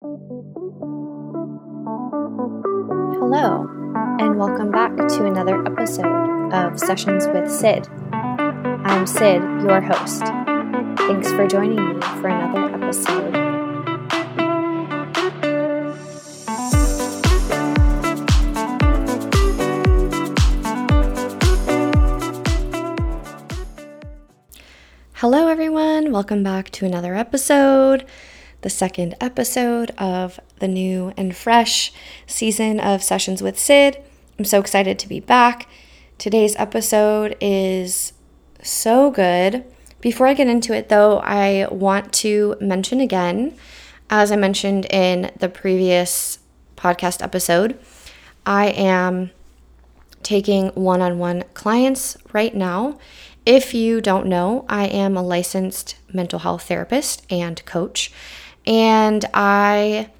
Hello, and welcome back to another episode of Sessions with Sid. I'm Sid, your host. Thanks for joining me for another episode. Hello, everyone. Welcome back to another episode the second episode of the new and fresh season of Sessions with Sid. I'm so excited to be back. Today's episode is so good. Before I get into it, though, I want to mention again, as I mentioned in the previous podcast episode, I am taking one on one clients right now. If you don't know, I am a licensed mental health therapist and coach. And I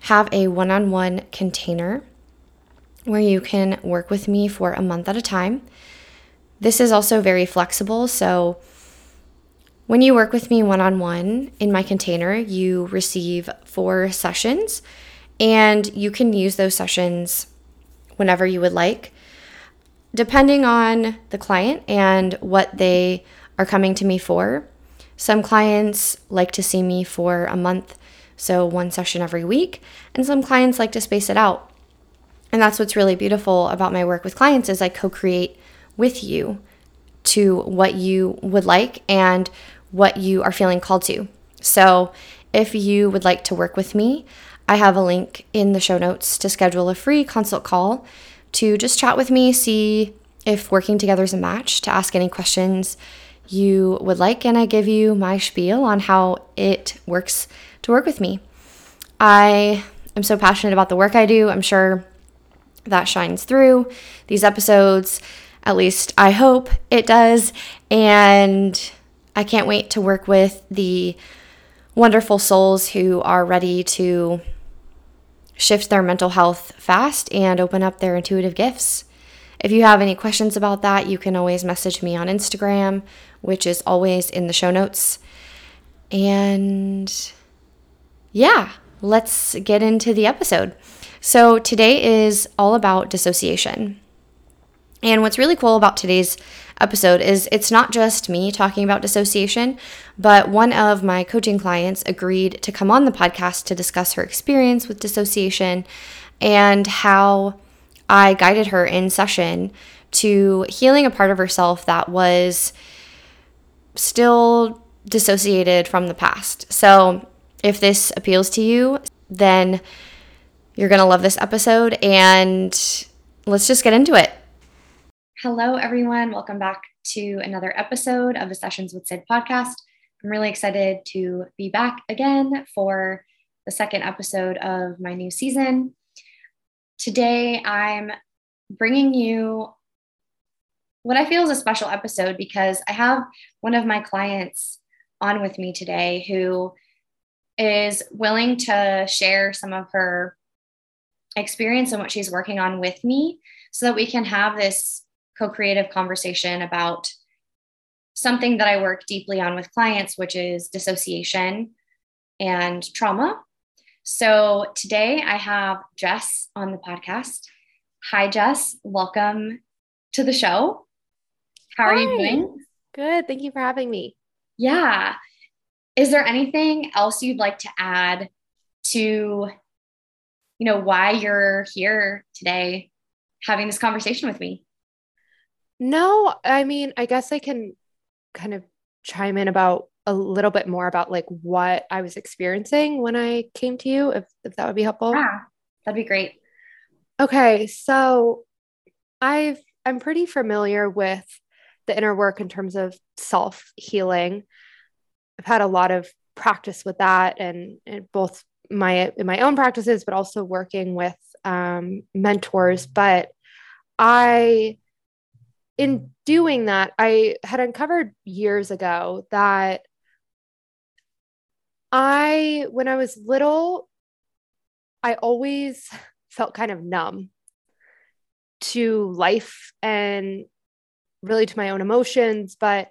have a one on one container where you can work with me for a month at a time. This is also very flexible. So, when you work with me one on one in my container, you receive four sessions and you can use those sessions whenever you would like. Depending on the client and what they are coming to me for, some clients like to see me for a month, so one session every week, and some clients like to space it out. And that's what's really beautiful about my work with clients is I co-create with you to what you would like and what you are feeling called to. So, if you would like to work with me, I have a link in the show notes to schedule a free consult call to just chat with me, see if working together is a match, to ask any questions you would like, and I give you my spiel on how it works to work with me. I am so passionate about the work I do. I'm sure that shines through these episodes. At least I hope it does. And I can't wait to work with the wonderful souls who are ready to shift their mental health fast and open up their intuitive gifts. If you have any questions about that, you can always message me on Instagram, which is always in the show notes. And yeah, let's get into the episode. So, today is all about dissociation. And what's really cool about today's episode is it's not just me talking about dissociation, but one of my coaching clients agreed to come on the podcast to discuss her experience with dissociation and how I guided her in session to healing a part of herself that was still dissociated from the past. So, if this appeals to you, then you're going to love this episode and let's just get into it. Hello, everyone. Welcome back to another episode of the Sessions with Sid podcast. I'm really excited to be back again for the second episode of my new season. Today, I'm bringing you what I feel is a special episode because I have one of my clients on with me today who is willing to share some of her experience and what she's working on with me so that we can have this co creative conversation about something that I work deeply on with clients, which is dissociation and trauma. So today I have Jess on the podcast. Hi, Jess. Welcome to the show. How are Hi. you doing? Good. Thank you for having me. Yeah. Is there anything else you'd like to add to, you know, why you're here today having this conversation with me? No, I mean, I guess I can kind of chime in about a little bit more about like what I was experiencing when I came to you, if, if that would be helpful. Yeah, that'd be great. Okay. So I've, I'm pretty familiar with the inner work in terms of self healing. I've had a lot of practice with that and, and both my in my own practices, but also working with um, mentors. But I, in doing that, I had uncovered years ago that I, when I was little, I always felt kind of numb to life and really to my own emotions. But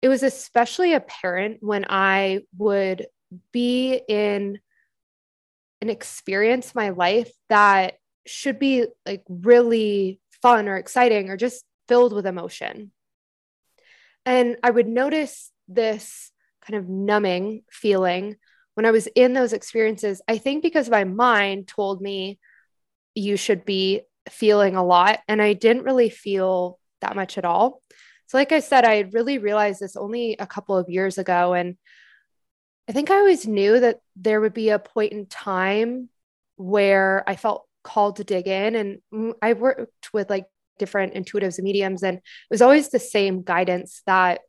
it was especially apparent when I would be in an experience my life that should be like really fun or exciting or just filled with emotion. And I would notice this kind of numbing feeling when I was in those experiences. I think because my mind told me you should be feeling a lot, and I didn't really feel that much at all. So, like I said, I really realized this only a couple of years ago. And I think I always knew that there would be a point in time where I felt called to dig in. And I worked with like different intuitives and mediums, and it was always the same guidance that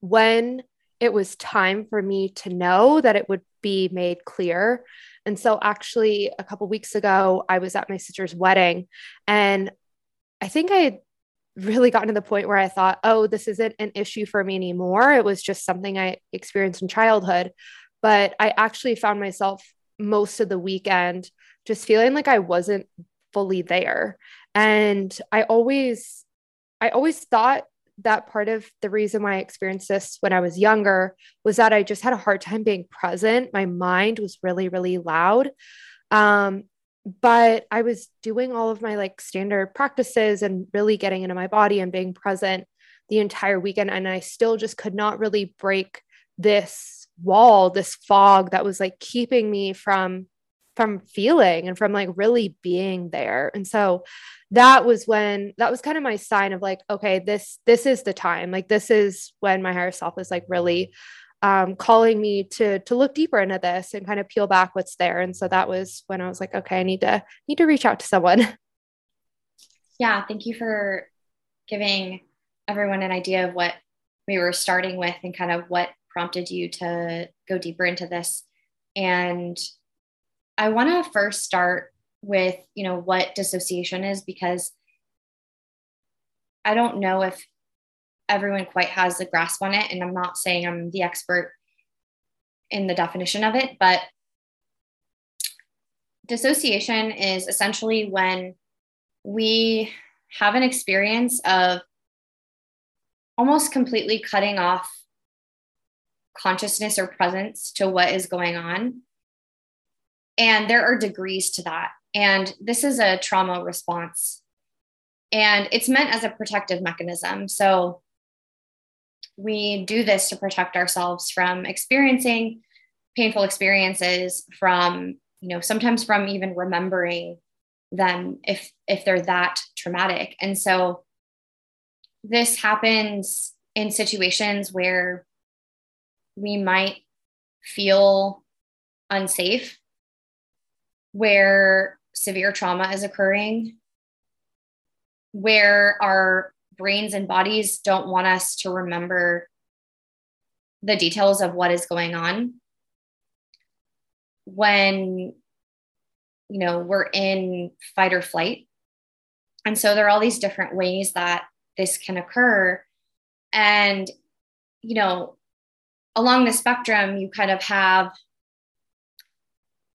when it was time for me to know that it would be made clear. And so, actually, a couple weeks ago, I was at my sister's wedding, and I think I had really gotten to the point where I thought, oh, this isn't an issue for me anymore. It was just something I experienced in childhood. But I actually found myself most of the weekend just feeling like I wasn't fully there. And I always, I always thought that part of the reason why I experienced this when I was younger was that I just had a hard time being present. My mind was really, really loud. Um, but I was doing all of my like standard practices and really getting into my body and being present the entire weekend. And I still just could not really break this wall, this fog that was like keeping me from from feeling and from like really being there. And so that was when that was kind of my sign of like, okay, this this is the time. Like this is when my higher self is like really um, calling me to to look deeper into this and kind of peel back what's there. And so that was when I was like, okay, I need to need to reach out to someone. Yeah, thank you for giving everyone an idea of what we were starting with and kind of what prompted you to go deeper into this. And I want to first start with, you know, what dissociation is because I don't know if everyone quite has a grasp on it. And I'm not saying I'm the expert in the definition of it, but dissociation is essentially when we have an experience of almost completely cutting off consciousness or presence to what is going on. And there are degrees to that. And this is a trauma response. And it's meant as a protective mechanism. So we do this to protect ourselves from experiencing painful experiences from you know sometimes from even remembering them if if they're that traumatic and so this happens in situations where we might feel unsafe where severe trauma is occurring where our brains and bodies don't want us to remember the details of what is going on. When you know we're in fight or flight. And so there are all these different ways that this can occur. And you know along the spectrum you kind of have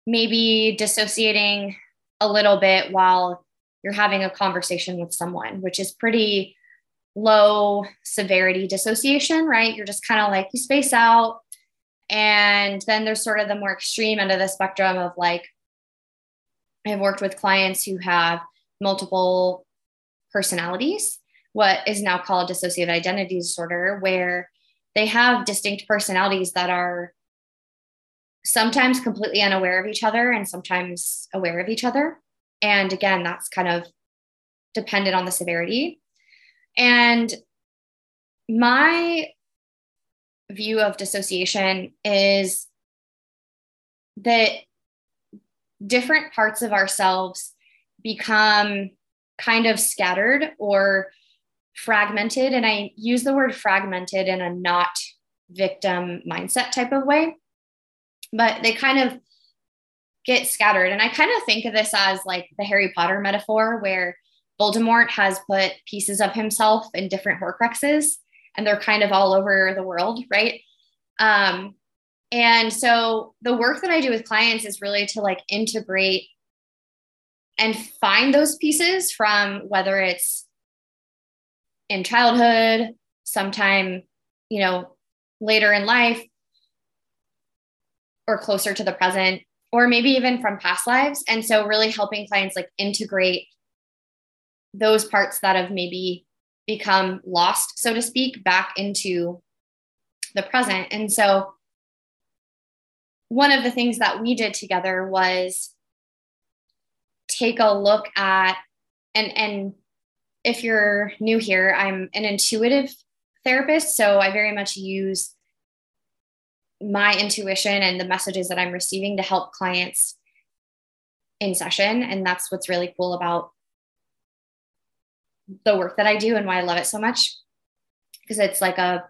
maybe dissociating a little bit while you're having a conversation with someone which is pretty low severity dissociation, right? You're just kind of like you space out. And then there's sort of the more extreme end of the spectrum of like, I've worked with clients who have multiple personalities, what is now called dissociative identity disorder, where they have distinct personalities that are sometimes completely unaware of each other and sometimes aware of each other. And again, that's kind of dependent on the severity. And my view of dissociation is that different parts of ourselves become kind of scattered or fragmented. And I use the word fragmented in a not victim mindset type of way, but they kind of get scattered. And I kind of think of this as like the Harry Potter metaphor, where Voldemort has put pieces of himself in different Horcruxes, and they're kind of all over the world, right? Um, and so the work that I do with clients is really to like integrate and find those pieces from whether it's in childhood, sometime, you know, later in life, or closer to the present, or maybe even from past lives. And so, really helping clients like integrate those parts that have maybe become lost, so to speak, back into the present. And so, one of the things that we did together was take a look at and and if you're new here i'm an intuitive therapist so i very much use my intuition and the messages that i'm receiving to help clients in session. And that's what's really cool about the work that i do and why i love it so much. Because it's like a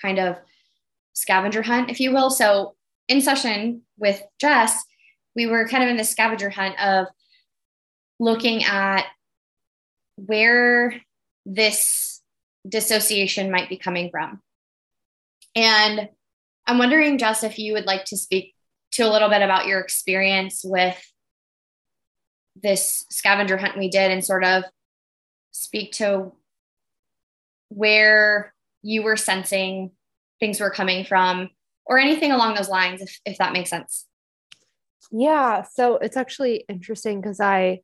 kind of scavenger hunt if you will. So in session with jess we were kind of in the scavenger hunt of looking at where this dissociation might be coming from. And I'm wondering, Jess, if you would like to speak to a little bit about your experience with this scavenger hunt we did and sort of speak to where you were sensing things were coming from or anything along those lines, if, if that makes sense. Yeah. So it's actually interesting because I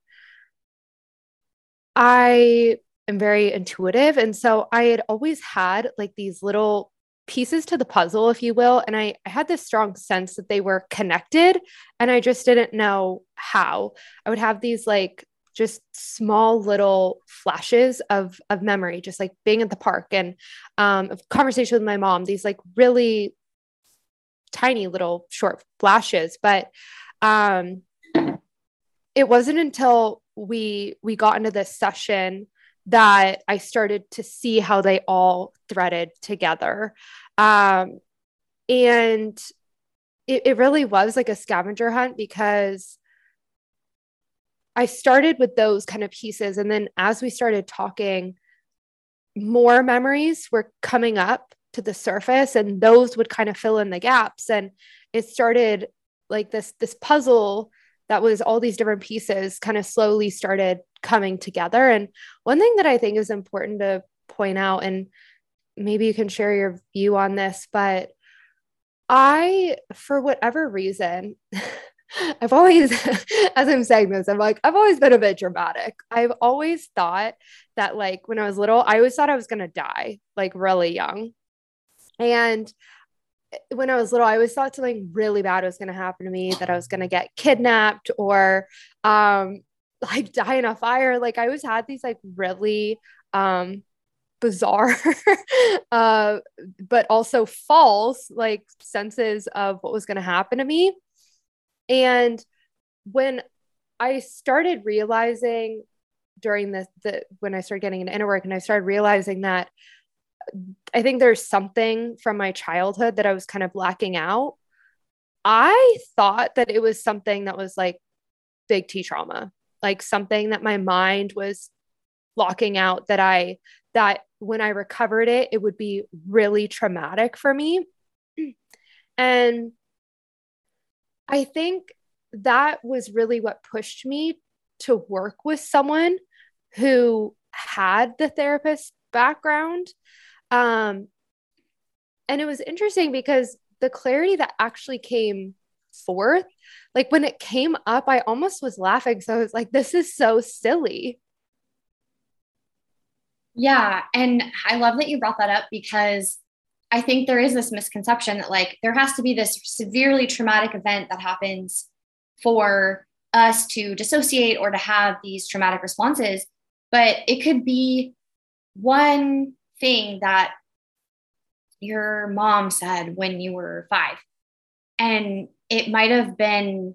I am very intuitive. And so I had always had like these little pieces to the puzzle, if you will. And I, I had this strong sense that they were connected and I just didn't know how. I would have these like just small little flashes of of memory, just like being at the park and um, conversation with my mom. These like really tiny little short flashes, but um, it wasn't until we we got into this session that I started to see how they all threaded together. Um, and it, it really was like a scavenger hunt because I started with those kind of pieces. And then as we started talking, more memories were coming up to the surface and those would kind of fill in the gaps. And it started like this, this puzzle that was all these different pieces kind of slowly started coming together. And one thing that I think is important to point out, and maybe you can share your view on this, but I, for whatever reason, I've always, as I'm saying this, I'm like, I've always been a bit dramatic. I've always thought that, like, when I was little, I always thought I was going to die, like, really young. And when I was little, I always thought something really bad was going to happen to me, that I was going to get kidnapped or um, like die in a fire. Like I always had these like really um, bizarre, uh, but also false like senses of what was going to happen to me. And when I started realizing during the, the when I started getting into inner work and I started realizing that I think there's something from my childhood that I was kind of blacking out. I thought that it was something that was like big T trauma, like something that my mind was blocking out that I, that when I recovered it, it would be really traumatic for me. And I think that was really what pushed me to work with someone who had the therapist background um, and it was interesting because the clarity that actually came forth, like when it came up, I almost was laughing. So I was like, this is so silly. Yeah. And I love that you brought that up because I think there is this misconception that like there has to be this severely traumatic event that happens for us to dissociate or to have these traumatic responses. But it could be one thing that your mom said when you were five. And it might have been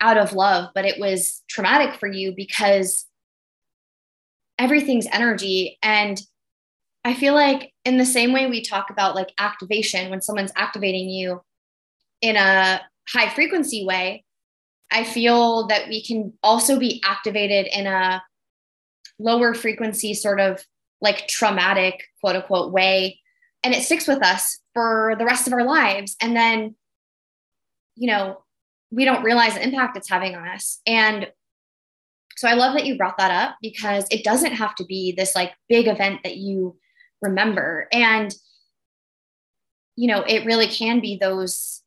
out of love, but it was traumatic for you because everything's energy. And I feel like, in the same way we talk about like activation, when someone's activating you in a high frequency way, I feel that we can also be activated in a lower frequency, sort of like traumatic quote unquote way and it sticks with us for the rest of our lives and then you know we don't realize the impact it's having on us and so i love that you brought that up because it doesn't have to be this like big event that you remember and you know it really can be those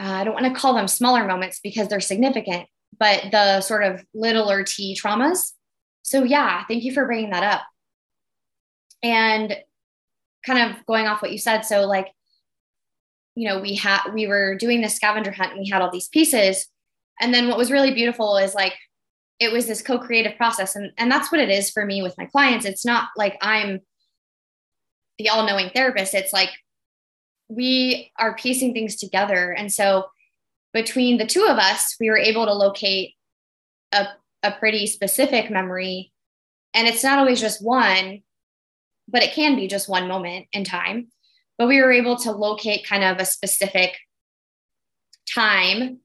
uh, I don't want to call them smaller moments because they're significant, but the sort of littler T traumas. So, yeah, thank you for bringing that up. And kind of going off what you said. So, like, you know, we had, we were doing this scavenger hunt and we had all these pieces. And then what was really beautiful is like, it was this co-creative process. And, and that's what it is for me with my clients. It's not like I'm the all-knowing therapist. It's like we are piecing things together. And so between the two of us, we were able to locate a, a pretty specific memory. And it's not always just one, but it can be just one moment in time. But we were able to locate kind of a specific time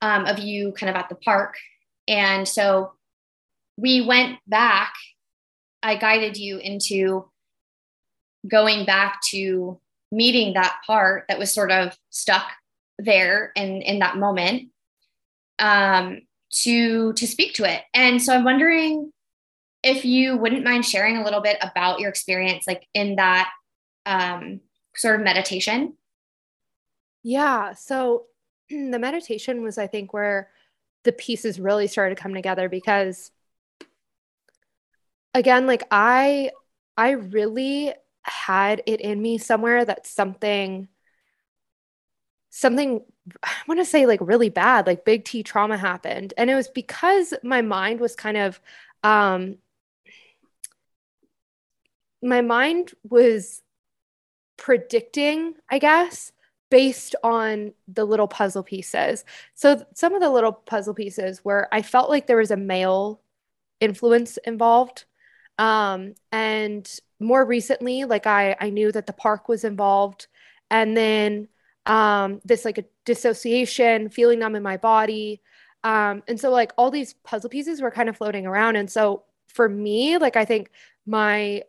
um, of you kind of at the park. And so we went back. I guided you into going back to meeting that part that was sort of stuck there in in that moment um, to to speak to it. And so I'm wondering if you wouldn't mind sharing a little bit about your experience, like in that um, sort of meditation. Yeah. So the meditation was, I think, where the pieces really started to come together because again like i i really had it in me somewhere that something something I want to say like really bad, like big T trauma happened. And it was because my mind was kind of um my mind was predicting, I guess, based on the little puzzle pieces. So some of the little puzzle pieces where I felt like there was a male influence involved. Um, and more recently, like I, I knew that the park was involved. And then um, this like a dissociation, feeling numb in my body. Um, and so like all these puzzle pieces were kind of floating around. And so for me, like I think my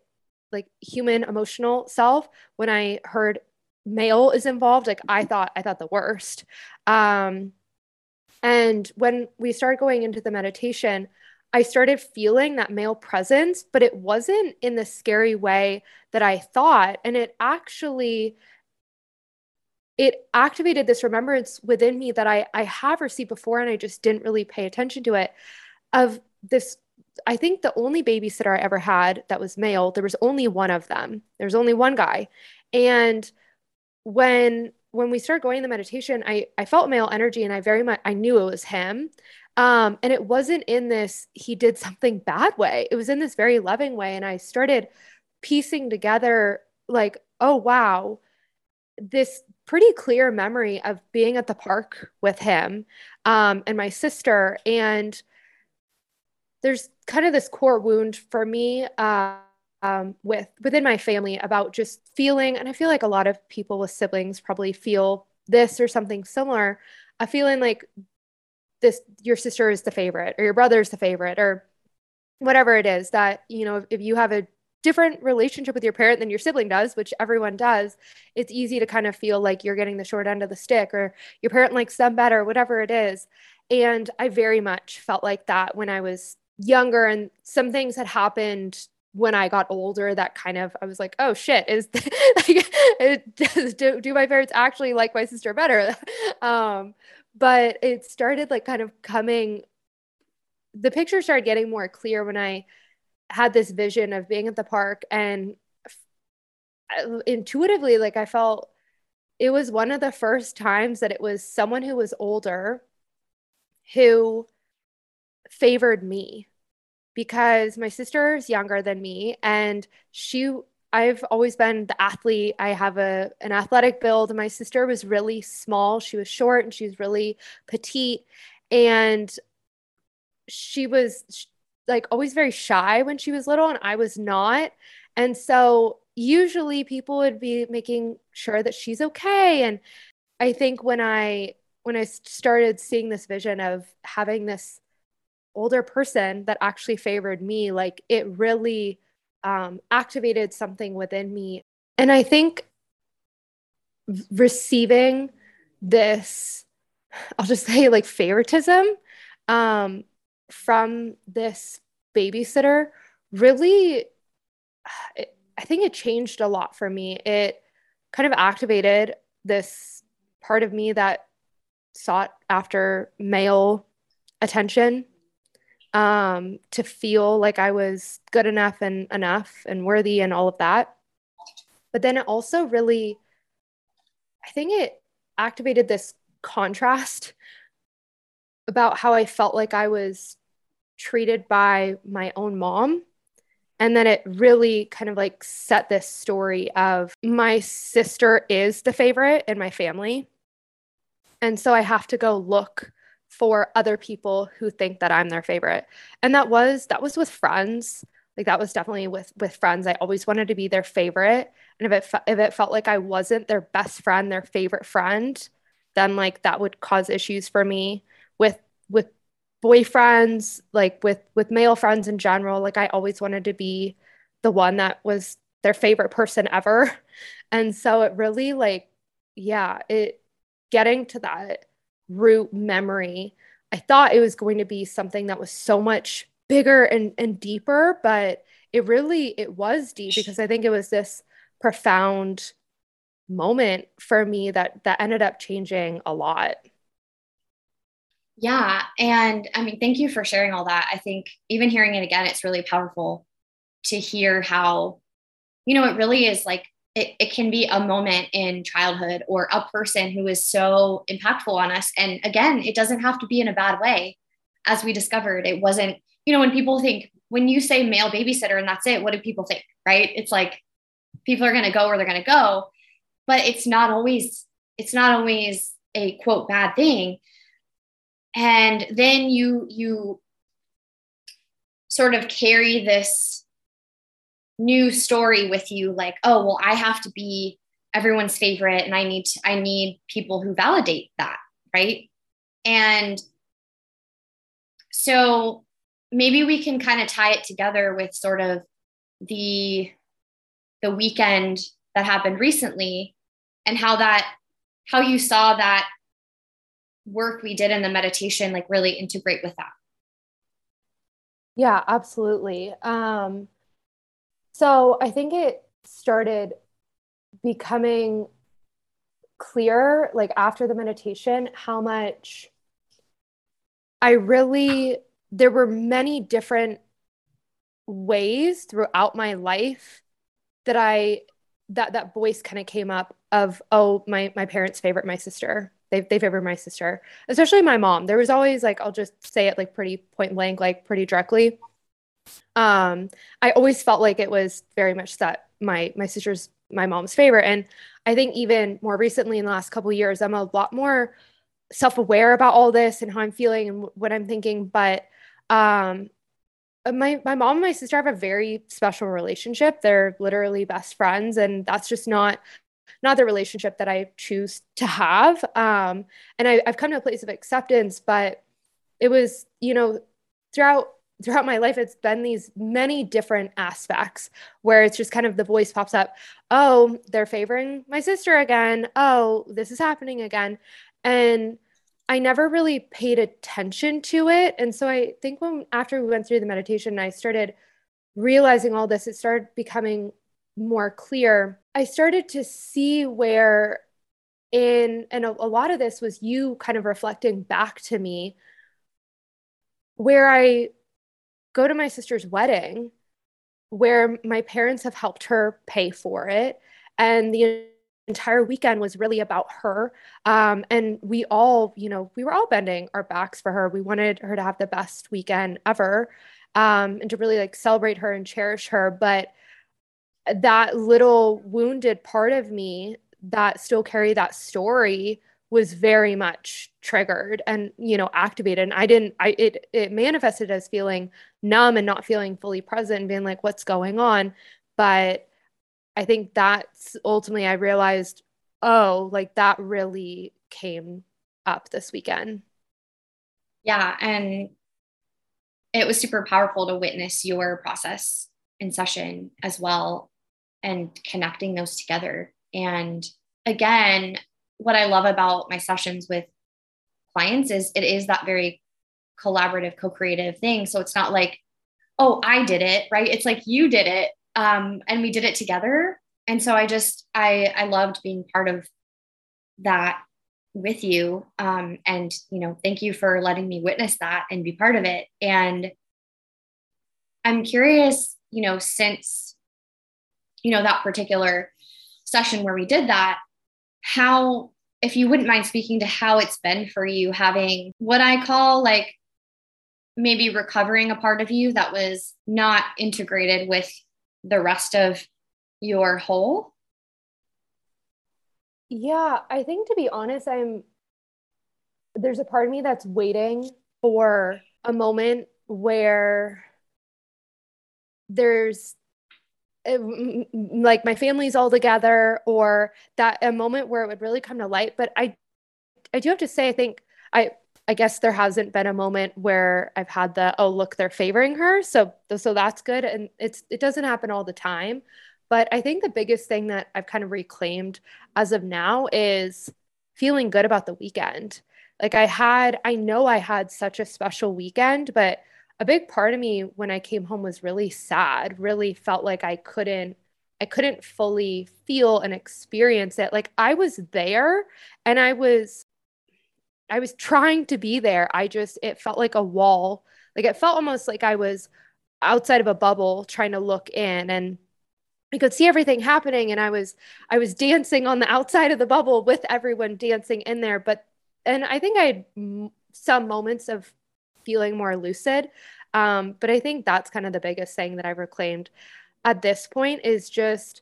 like human emotional self, when I heard male is involved, like I thought I thought the worst. Um, and when we started going into the meditation, I started feeling that male presence, but it wasn't in the scary way that I thought. And it actually it activated this remembrance within me that I, I have received before and I just didn't really pay attention to it of this I think the only babysitter I ever had that was male, there was only one of them. There's only one guy. And when when we started going in the meditation, I I felt male energy and I very much I knew it was him. Um, and it wasn't in this, he did something bad way. It was in this very loving way. And I started piecing together, like, oh, wow, this pretty clear memory of being at the park with him um, and my sister. And there's kind of this core wound for me. Uh, um, with within my family about just feeling and i feel like a lot of people with siblings probably feel this or something similar a feeling like this your sister is the favorite or your brother is the favorite or whatever it is that you know if, you have a different relationship with your parent than your sibling does, which everyone does, it's easy to kind of feel like you're getting the short end of the stick or your parent likes them better, whatever it is. And I very much felt like that when I was younger and some things had happened when I got older that kind of I was like, oh shit, is like do, do my parents actually like my sister better? um, but it started like kind of coming the picture started getting more clear when i had this vision of being at the park and intuitively like i felt it was one of the first times that it was someone who was older who favored me because my sister is younger than me and she I've always been the athlete. I have a an athletic build. My sister was really small. She was short and she was really petite and she was like always very shy when she was little and I was not. And so usually people would be making sure that she's okay and I think when I when I started seeing this vision of having this older person that actually favored me, like it really um, activated something within me. And I think receiving this, I'll just say like favoritism um, from this babysitter really, it, I think it changed a lot for me. It kind of activated this part of me that sought after male attention um, to feel like I was good enough and enough and worthy and all of that. But then it also really, I think it activated this contrast about how I felt like I was treated by my own mom. And then it really kind of like set this story of my sister is the favorite in my family. And so I have to go look for other people who think that I'm their favorite. And that was that was with friends. Like that was definitely with with friends. I always wanted to be their favorite. And if it fe- if it felt like I wasn't their best friend, their favorite friend, then like that would cause issues for me with with boyfriends, like with with male friends in general. Like I always wanted to be the one that was their favorite person ever. And so it really like yeah, it getting to that root memory. I thought it was going to be something that was so much bigger and, and deeper, but it really it was deep because I think it was this profound moment for me that that ended up changing a lot. Yeah, and I mean thank you for sharing all that. I think even hearing it again it's really powerful to hear how you know it really is like it, it can be a moment in childhood or a person who is so impactful on us. And again, it doesn't have to be in a bad way. As we discovered, it wasn't, you know, when people think, when you say male babysitter and that's it, what do people think? Right? It's like people are going to go where they're going to go, but it's not always, it's not always a quote bad thing. And then you, you sort of carry this new story with you like oh well i have to be everyone's favorite and i need to, i need people who validate that right? And so maybe we can kind of tie it together with sort of the the weekend that happened recently and how that how you saw that work we did in the meditation like really integrate with that. Yeah absolutely. Um so I think it started becoming clear, like after the meditation, how much I really, there were many different ways throughout my life that I, that, that voice kind of came up of, oh, my, my parents favorite my sister. They, they favor my sister, especially my mom. There was always like, I'll just say it like pretty point blank, like pretty directly um, I always felt like it was very much that my my sister's my mom's favorite, and I think even more recently in the last couple years, I'm a lot more self-aware about all this and how I'm feeling and what I'm thinking. But um, my my mom and my sister have a very special relationship. They're literally best friends, and that's just not not the relationship that I choose to have. Um, and I, I've come to a place of acceptance, but it was, you know, throughout throughout my life it's been these many different aspects where it's just kind of the voice pops up oh they're favoring my sister again. Oh this is happening again. And i never really paid attention to it. And so i think when after we went through the meditation i started realizing all this it started becoming more clear. I started to see where in and a, a lot of this was you kind of reflecting back to me where i go to my sister's wedding where my parents have helped her pay for it. And the entire weekend was really about her. Um, and we all, you know, we were all bending our backs for her. We wanted her to have the best weekend ever um, and to really like celebrate her and cherish her. But that little wounded part of me that still carry that story was very much triggered and you know activated. And i didn't i it it manifested as feeling numb and not feeling fully present and being like what's going on? But i think that's ultimately i realized oh like that really came up this weekend. Yeah and it was super powerful to witness your process in session as well and connecting those together. And again what I love about my sessions with clients is it is that very collaborative, co-creative thing. So it's not like, oh, I did it, right? It's like you did it. Um, and we did it together. And so I just I I loved being part of that with you. Um, and, you know, thank you for letting me witness that and be part of it. And I'm curious, you know, since, you know, that particular session where we did that, how, if you wouldn't mind speaking to how it's been for you having what I call like maybe recovering a part of you that was not integrated with the rest of your whole? Yeah, I think to be honest, I'm there's a part of me that's waiting for a moment where there's eh, like my family's all together or that a moment where it would really come to light but i i do have to say i think i i guess there hasn't been a moment where i've had the oh look they're favoring her. So so that's good and it's it doesn't happen all the time. But i think the biggest thing that i've kind of reclaimed as of now is feeling good about the weekend. Like i had i know i had such a special weekend but a big part of me when I came home was really sad, really felt like I couldn't I couldn't fully feel and experience it. Like I was there and I was I was trying to be there. I just it felt like a wall. Like it felt almost like I was outside of a bubble trying to look in and I could see everything happening and I was I was dancing on the outside of the bubble with everyone dancing in there but and I think I had some moments of feeling more lucid. Um, but I think that's kind of the biggest thing that I've reclaimed at this point is just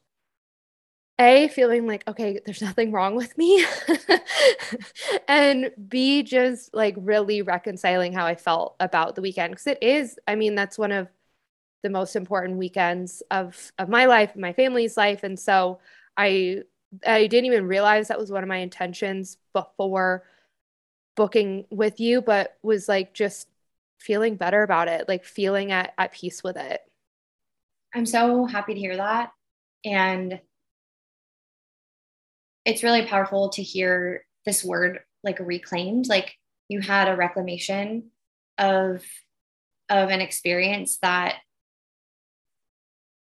a feeling like okay there's nothing wrong with me. And b just like really reconciling how i felt about the weekend. Because it is i mean that's one of the most important weekends of of my life my family's life. And so i i didn't even realize that was one of my intentions before booking with you but was like just feeling better about it, like feeling at, at peace with it. I'm so happy to hear that. And it's really powerful to hear this word like reclaimed, like you had a reclamation of of an experience that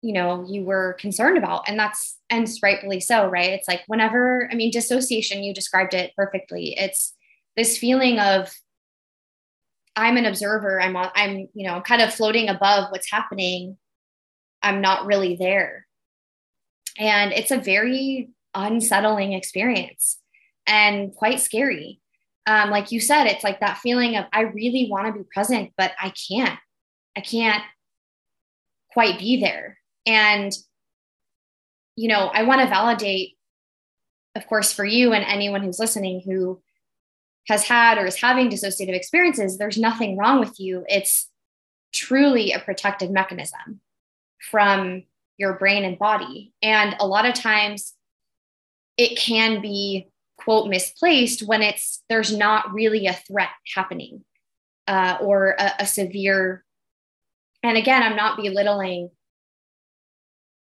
you know you were concerned about and that's and rightfully so right it's like whenever i mean dissociation you described it perfectly it's this feeling of I'm an observer. I'm I'm, you know, kind of floating above what's happening. I'm not really there. And it's a very unsettling experience and quite scary. Um, like you said, it's like that feeling of I really want to be present, but I can't. I can't quite be there. And, you know, I want to validate, of course, for you and anyone who's listening who has had or is having dissociative experiences, there's nothing wrong with you. It's truly a protective mechanism from your brain and body. And a lot of times it can be, quote, misplaced when it's there's not really a threat happening uh, or a, a severe. And again, I'm not belittling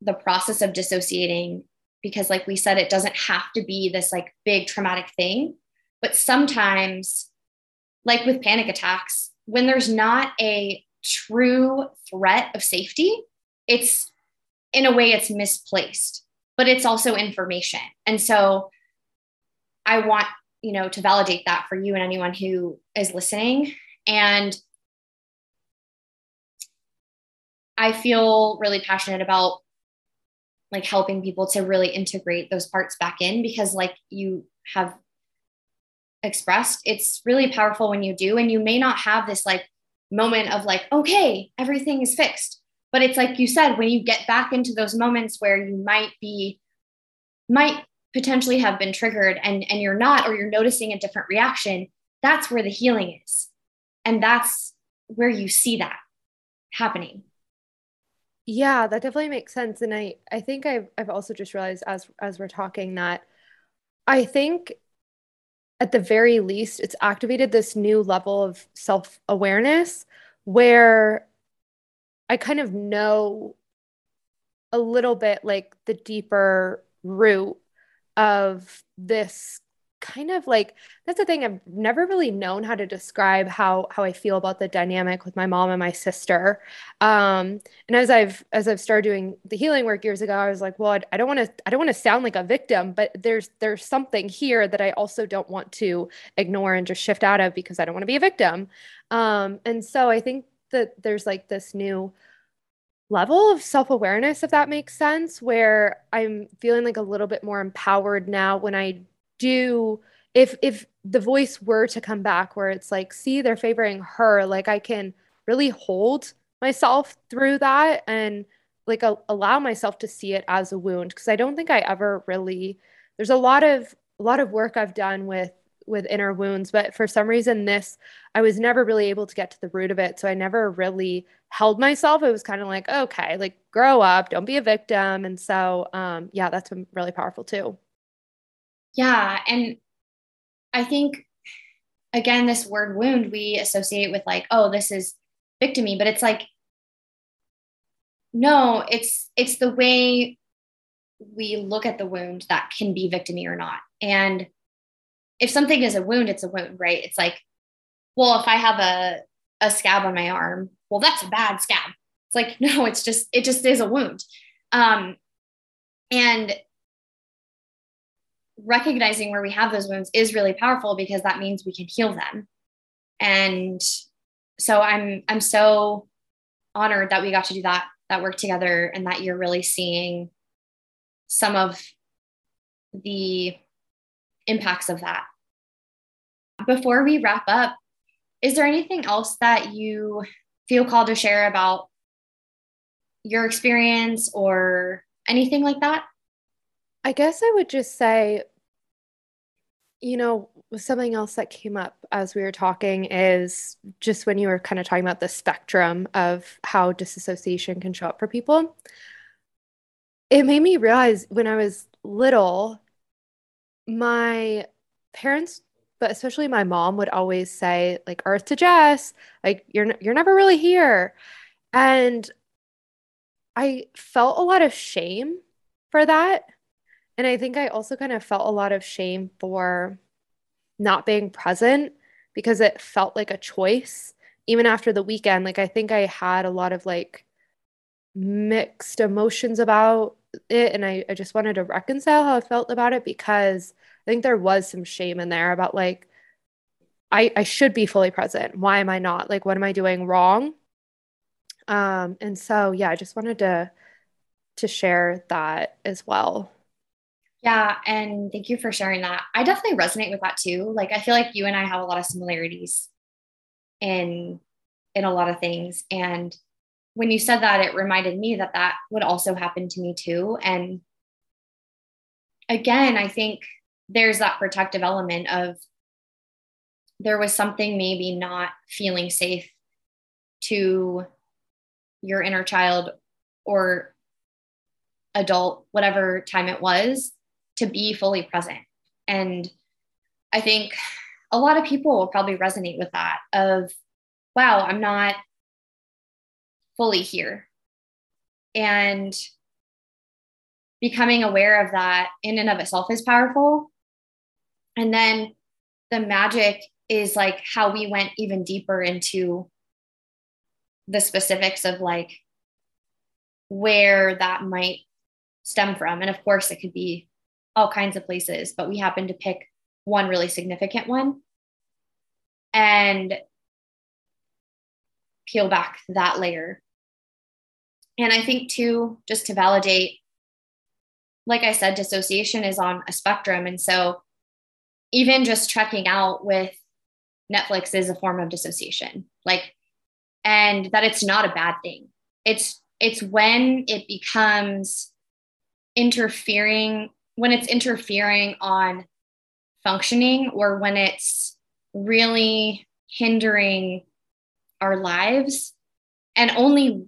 the process of dissociating because, like we said, it doesn't have to be this like big traumatic thing but sometimes, like with panic attacks, when there's not a true threat of safety, it's in a way it's misplaced, but it's also information. And so I want, you know, to validate that for you and anyone who is listening. And I feel really passionate about like helping people to really integrate those parts back in because like you have expressed it's really powerful when you do and you may not have this like moment of like okay everything is fixed. But it's like you said when you get back into those moments where you might be might potentially have been triggered and and you're not or you're noticing a different reaction that's where the healing is. And that's where you see that happening. Yeah that definitely makes sense. And i i think i've, I've also just realized as as we're talking that i think at the very least, it's activated this new level of self awareness where I kind of know a little bit like the deeper root of this kind of like that's the thing I've never really known how to describe how how I feel about the dynamic with my mom and my sister. Um, and as I've as I've started doing the healing work years ago, I was like, well, I, don't want to I don't want to sound like a victim, but there's there's something here that I also don't want to ignore and just shift out of because I don't want to be a victim. Um, and so I think that there's like this new level of self awareness, if that makes sense, where I'm feeling like a little bit more empowered now when I do if if the voice were to come back where it's like see they're favoring her like i can really hold myself through that and like a, allow myself to see it as a wound because i don't think i ever really there's a lot of a lot of work i've done with with inner wounds but for some reason this i was never really able to get to the root of it so i never really held myself. It was kind of like okay like grow up don't be a victim and so um yeah that's been really powerful too yeah. And I think, again, this word wound we associate with like, oh, this is victimy, but it's like, no, it's it's the way we look at the wound that can be victimy or not. And if something is a wound, it's a wound, right? It's like, well, if I have a a scab on my arm, well, that's a bad scab. It's like, no, it's just it just is a wound. Um, and recognizing where we have those wounds is really powerful because that means we can heal them. And so I'm I'm so honored that we got to do that that work together and that you're really seeing some of the impacts of that. Before we wrap up, is there anything else that you feel called to share about your experience or anything like that? I guess I would just say, you know, something else that came up as we were talking is just when you were kind of talking about the spectrum of how disassociation can show up for people. It made me realize when I was little, my parents, but especially my mom, would always say, like, Earth to Jess, like, you're, you're never really here. And I felt a lot of shame for that and I think I also kind of felt a lot of shame for not being present because it felt like a choice. Even after the weekend, like I think I had a lot of like mixed emotions about it. And I, I just wanted to reconcile how I felt about it because I think there was some shame in there about like, I, I should be fully present. Why am I not? Like, what am I doing wrong? Um, and so yeah, I just wanted to to share that as well. Yeah, and thank you for sharing that. I definitely resonate with that too. Like I feel like you and I have a lot of similarities in in a lot of things and when you said that it reminded me that that would also happen to me too and again, I think there's that protective element of there was something maybe not feeling safe to your inner child or adult, whatever time it was, to be fully present. And I think a lot of people will probably resonate with that of, wow, I'm not fully here. And becoming aware of that in and of itself is powerful. And then the magic is like how we went even deeper into the specifics of like where that might stem from. And of course, it could be all kinds of places, but we happened to pick one really significant one and peel back that layer. And I think, too, just to validate, like I said, dissociation is on a spectrum. And so even just checking out with Netflix is a form of dissociation. Like, and that it's not a bad thing. It's it's when it becomes interfering when it's interfering on functioning or when it's really hindering our lives. And only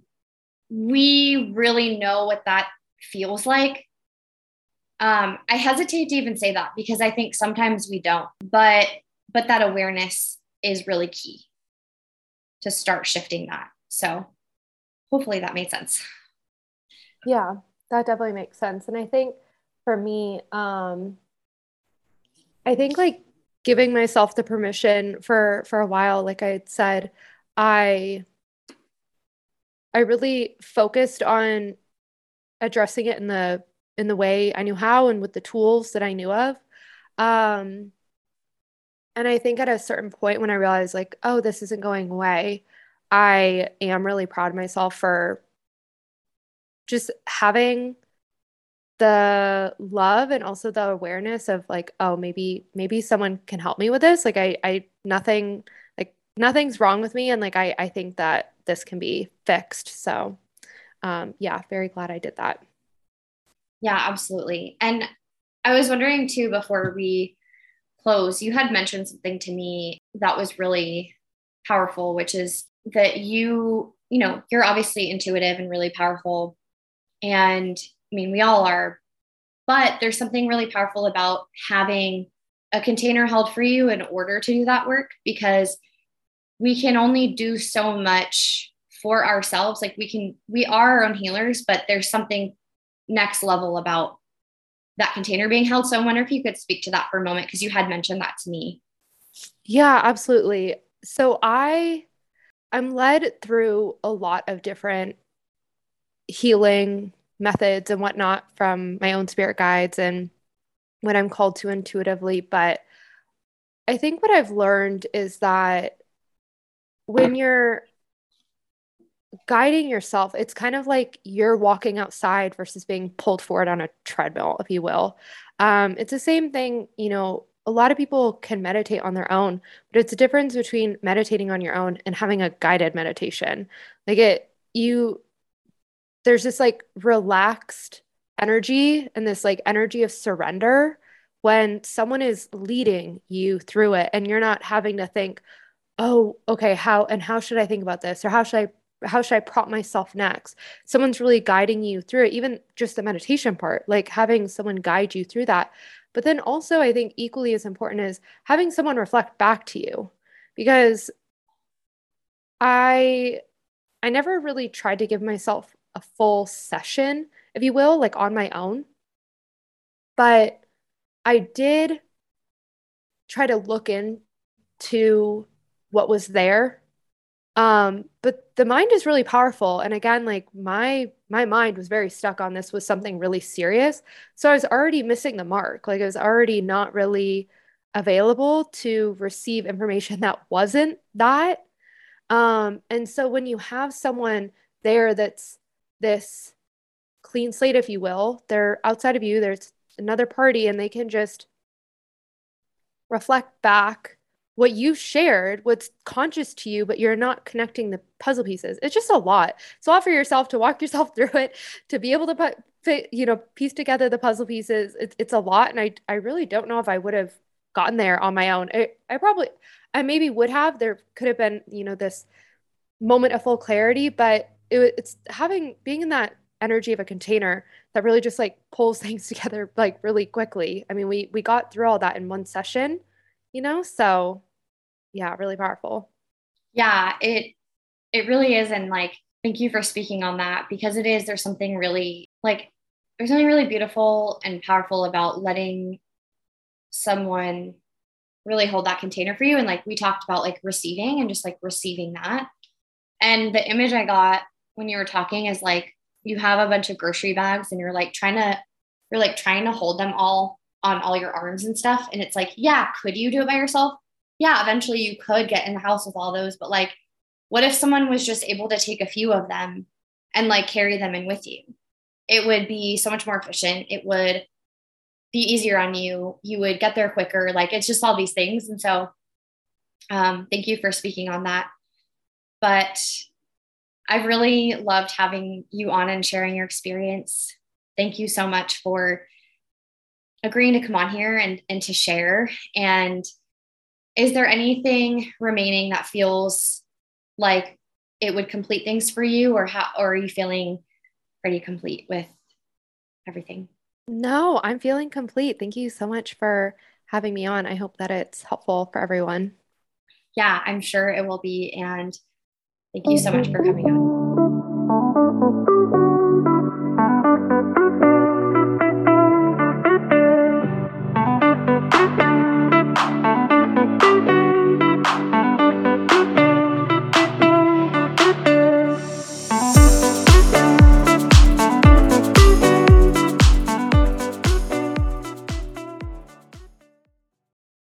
we really know what that feels like. Um, i hesitate to even say that because i think sometimes we don't but but that awareness is really key to start shifting that. So hopefully that made sense. Yeah that definitely makes sense. And i think for me, um, I think like giving myself the permission for for a while, like I had said, I I really focused on addressing it in the in the way I knew how and with the tools that I knew of. Um, and I think at a certain point when I realized like, oh, this isn't going away, I am really proud of myself for just having the love and also the awareness of like oh maybe maybe someone can help me with this. Like i i nothing like nothing's wrong with me. And like i i think that this can be fixed. So um yeah very glad i did that. Yeah absolutely. And i was wondering too before we close you had mentioned something to me that was really powerful which is that you you know you're obviously intuitive and really powerful. And I mean, we all are, but there's something really powerful about having a container held for you in order to do that work because we can only do so much for ourselves. Like we can, we are our own healers, but there's something next level about that container being held. So I wonder if you could speak to that for a moment because you had mentioned that to me. Yeah, absolutely. So I I'm led through a lot of different healing methods and whatnot from my own spirit guides and what I'm called to intuitively. But I think what I've learned is that when you're guiding yourself, it's kind of like you're walking outside versus being pulled forward on a treadmill, if you will. Um, it's the same thing, you know. A lot of people can meditate on their own, but it's a difference between meditating on your own and having a guided meditation. Like it, you there's this like relaxed energy and this like energy of surrender when someone is leading you through it and you're not having to think oh okay how and how should i think about this? Or how should i how should i prop myself next? Someone's really guiding you through it even just the meditation part like having someone guide you through that. But then also i think equally as important is having someone reflect back to you because i i never really tried to give myself a full session, if you will, like on my own. But I did try to look into what was there. Um, but the mind is really powerful. And again, like my my mind was very stuck on this was something really serious. So I was already missing the mark. Like I was already not really available to receive information that wasn't that. Um, and so when you have someone there that's this clean slate, if you will. They're outside of you, there's another party, and they can just reflect back what you shared, what's conscious to you, but you're not connecting the puzzle pieces. It's just a lot. Lot for yourself to walk yourself through it, to be able to put, you know, piece together the puzzle pieces. It's, it's a lot. And I, I really don't know if I would have gotten there on my own. I, I probably, I maybe would have. There could have been, you know, this moment of full clarity, but it, it's having being in that energy of a container that really just like pulls things together like really quickly. I mean, we we got through all that in one session, you know? So yeah, really powerful. Yeah, it it really is and like thank you for speaking on that because it is there's something really like there's something really beautiful and powerful about letting someone really hold that container for you and like we talked about like receiving and just like receiving that and the image i got when you were talking is like you have a bunch of grocery bags and you're like trying to you're like trying to hold them all on all your arms and stuff. And it's like yeah could you do it by yourself? Yeah eventually you could get in the house with all those. But like what if someone was just able to take a few of them and like carry them in with you? It would be so much more efficient. It would be easier on you. You would get there quicker. Like it's just all these things. And so um, thank you for speaking on that. But I've really loved having you on and sharing your experience. Thank you so much for agreeing to come on here and, and to share. And is there anything remaining that feels like it would complete things for you or how or are you feeling pretty complete with everything? No, I'm feeling complete. Thank you so much for having me on. I hope that it's helpful for everyone. Yeah, I'm sure it will be. And Thank you so much for coming on.